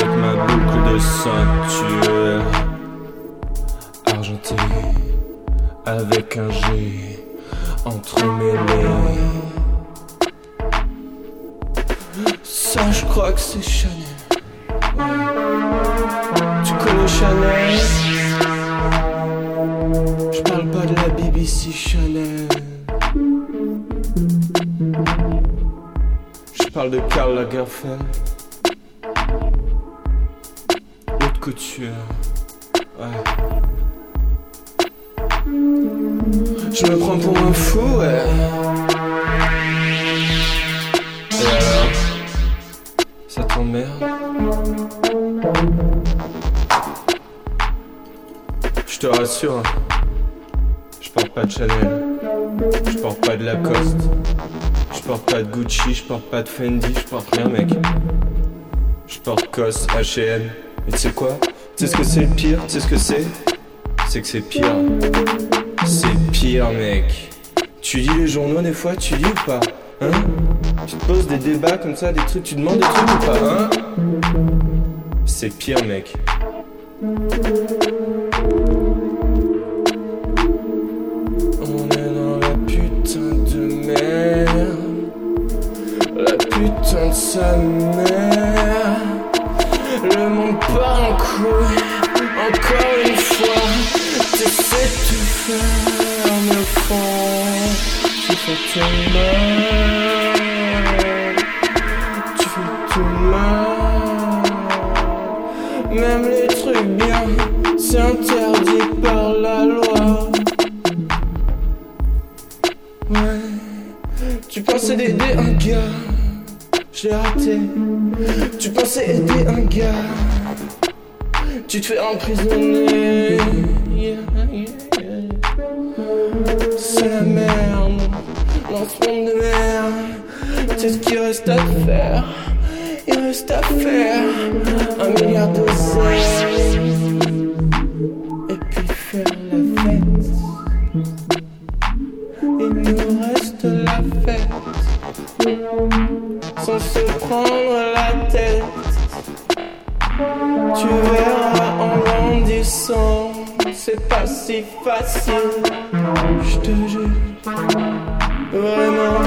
avec ma boucle de ceinture argentée avec un G entremêlé. Ça, je crois que c'est Chanel. Tu connais Chanel? Je parle pas de la BBC Chanel. Je parle de Karl Lagerfeld. Je me prends pour un fou, ouais. Et alors? Ça t'emmerde? Je te rassure, hein. je porte pas de Chanel, je porte pas de Lacoste, je porte pas de Gucci, je porte pas de Fendi, je porte rien, mec. Je porte Cos, H&M. Tu sais quoi? Tu sais ce que c'est le pire? Tu sais ce que c'est? C'est que c'est pire. C'est pire, mec. Tu lis les journaux des fois? Tu lis ou pas? Hein? Tu te poses des débats comme ça, des trucs, tu demandes des trucs ou pas Hein? C'est pire, mec. Fais mal. Tu fais tout mal. Même les trucs bien, c'est interdit par la loi. Ouais, tu pensais d'aider un gars? J'ai raté. Tu pensais aider un gars, tu te fais emprisonner. C'est la merde, monde de merde. C'est ce qu'il reste à faire. Il reste à faire un milliard de Et puis faire la fête. Il nous reste la fête sans se prendre la tête. Tu verras en grandissant, c'est pas si facile. Je te jure, vraiment, il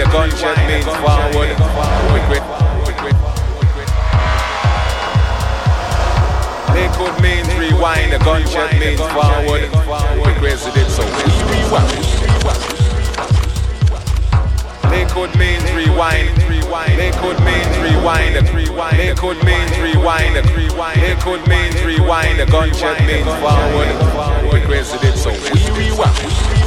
the gunshot means forward. Liquid. Means rewind. The gunshot means forward. Regress it so Liquid means rewind. Liquid means rewind. Liquid means rewind. Liquid means rewind. The gunshot means forward. Regress it so we rewind.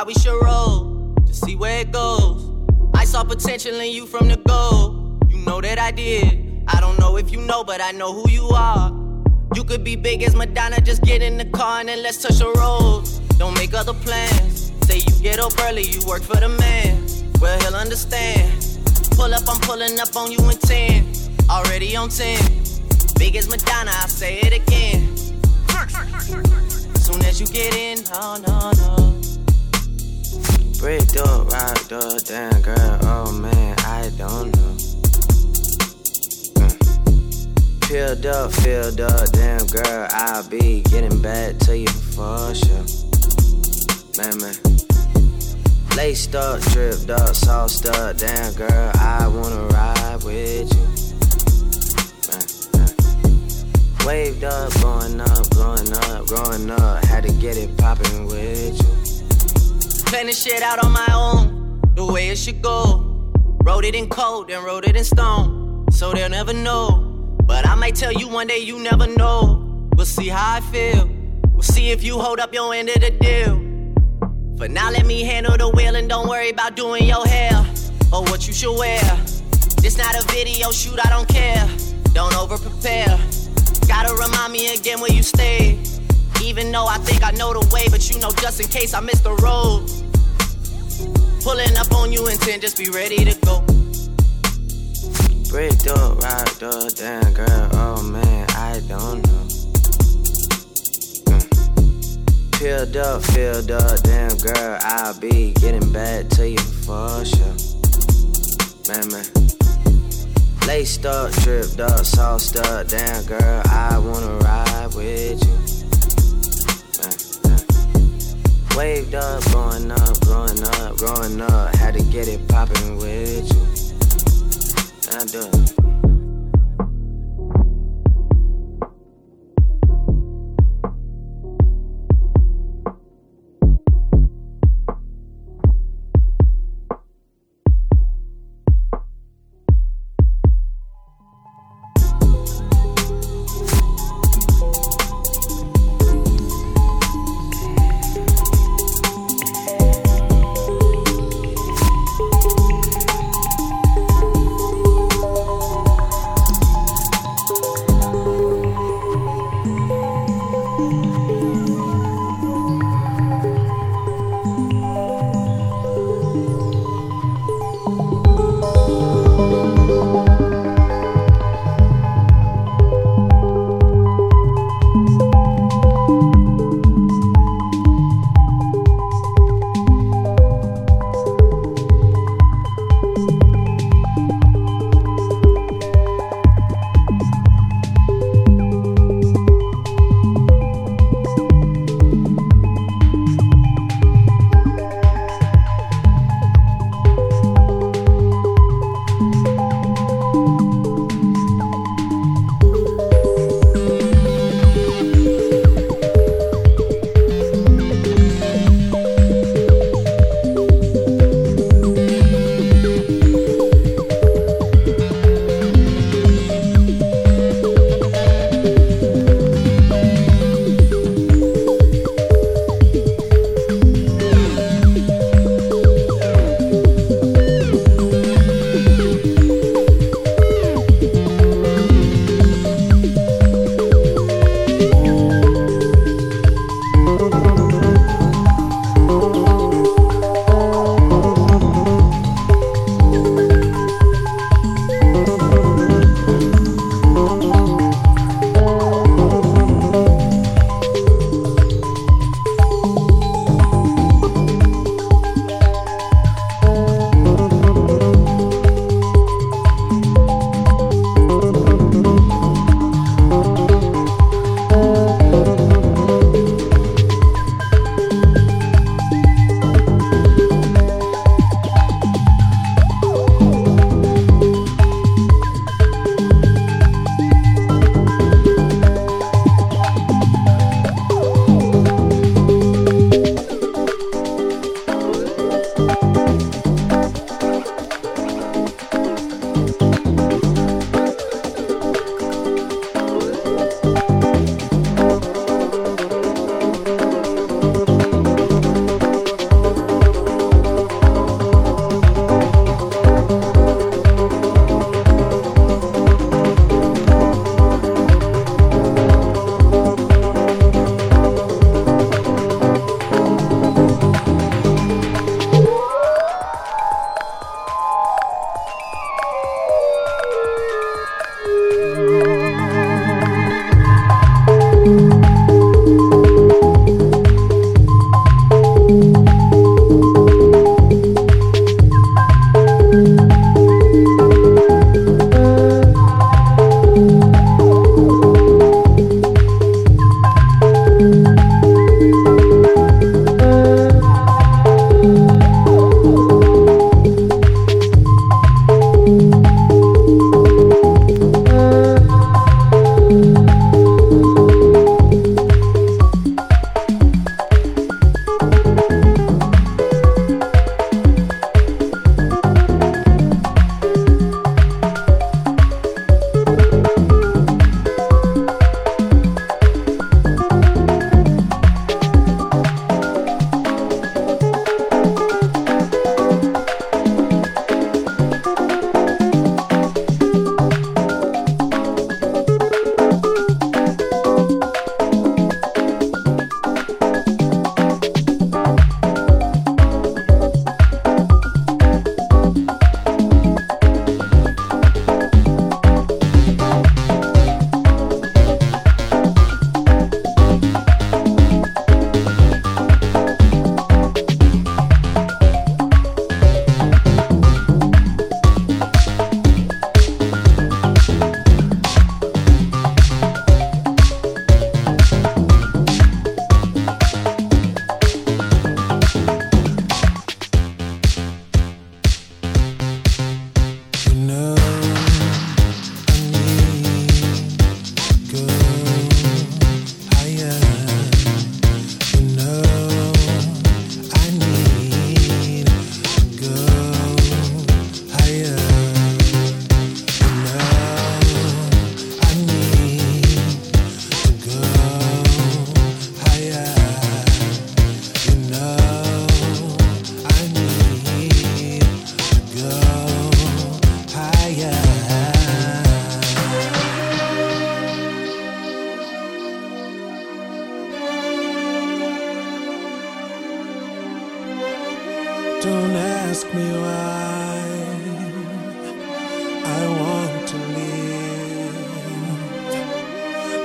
While, we should roll to see where it goes. I saw potential in you from the go. You know that I did. I don't know if you know, but I know who you are. You could be big as Madonna, just get in the car and then let's touch the road. Don't make other plans. Say you get up early, you work for the man. Well, he'll understand. Pull up, I'm pulling up on you in 10. Already on 10. Big as Madonna, I say it again. Soon as you get in, oh no, no. Bricked up, rocked up, damn girl, oh man, I don't know. Mm. Up, filled up, damn girl, I'll be getting back to you for sure. Man, man. Laced up, dripped up, sauced up, damn girl, I wanna ride with you. Waved up, blowing up, blowing up, growing up, had to get it poppin' with you. Planning shit out on my own, the way it should go. Wrote it in code and wrote it in stone, so they'll never know. But I might tell you one day, you never know. We'll see how I feel. We'll see if you hold up your end of the deal. For now, let me handle the wheel and don't worry about doing your hair or what you should wear. This not a video shoot, I don't care. Don't over prepare. Gotta remind me again where you stay. Even though I think I know the way, but you know just in case I miss the road. Pulling up on you and 10, just be ready to go. Bricked up, rocked up, damn girl, oh man, I don't know. Mm. Up, filled up, damn girl, I'll be getting back to you for sure. Man, man. Laced up, dripped up, sauced up, damn girl, I wanna ride with you. Waved up, growing up, growing up, growing up. Had to get it poppin' with you. I do.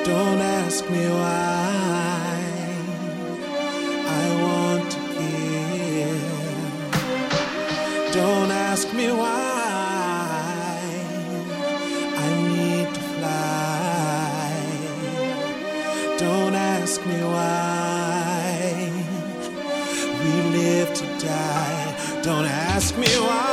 Don't ask me why I want to give. Don't ask me why I need to fly. Don't ask me why we live to die. Don't ask me why.